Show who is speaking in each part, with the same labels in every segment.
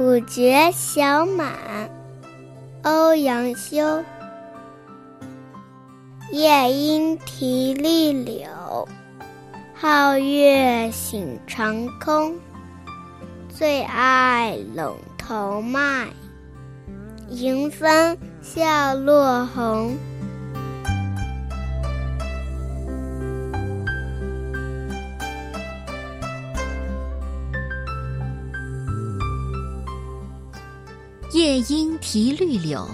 Speaker 1: 五绝小满，欧阳修。夜莺啼绿柳，皓月醒长空。最爱陇头麦，迎风笑落红。
Speaker 2: 夜莺啼绿柳，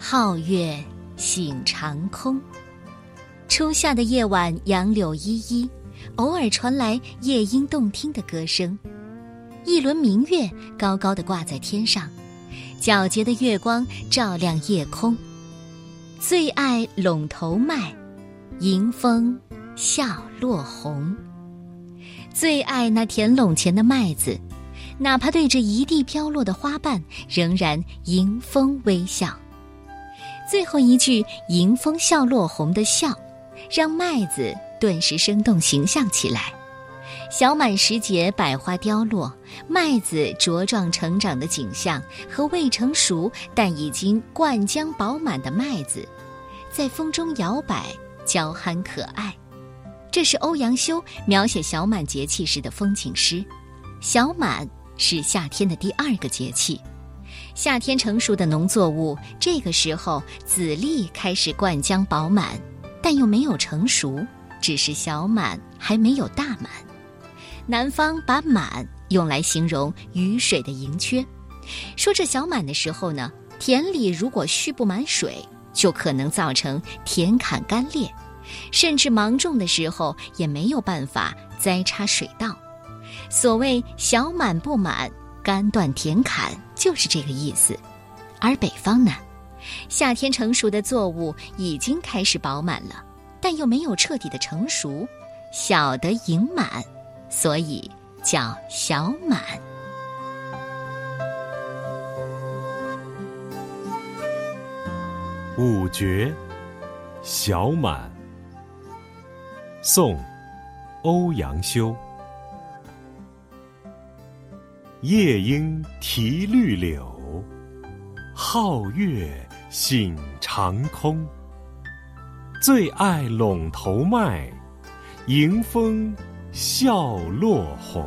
Speaker 2: 皓月醒长空。初夏的夜晚，杨柳依依，偶尔传来夜莺动听的歌声。一轮明月高高的挂在天上，皎洁的月光照亮夜空。最爱陇头麦，迎风笑落红。最爱那田垄前的麦子，哪怕对着一地飘落的花瓣，仍然迎风微笑。最后一句“迎风笑落红”的笑，让麦子顿时生动形象起来。小满时节，百花凋落，麦子茁壮成长的景象，和未成熟但已经灌浆饱满的麦子，在风中摇摆，娇憨可爱。这是欧阳修描写小满节气时的风景诗。小满是夏天的第二个节气，夏天成熟的农作物，这个时候籽粒开始灌浆饱满，但又没有成熟，只是小满还没有大满。南方把“满”用来形容雨水的盈缺，说这小满的时候呢，田里如果蓄不满水，就可能造成田坎干裂，甚至芒种的时候也没有办法栽插水稻。所谓“小满不满，干断田坎”，就是这个意思。而北方呢，夏天成熟的作物已经开始饱满了，但又没有彻底的成熟，小的盈满。所以叫小满。
Speaker 3: 五绝，小满。宋，欧阳修。夜莺啼绿柳，皓月醒长空。最爱陇头麦，迎风。笑落红。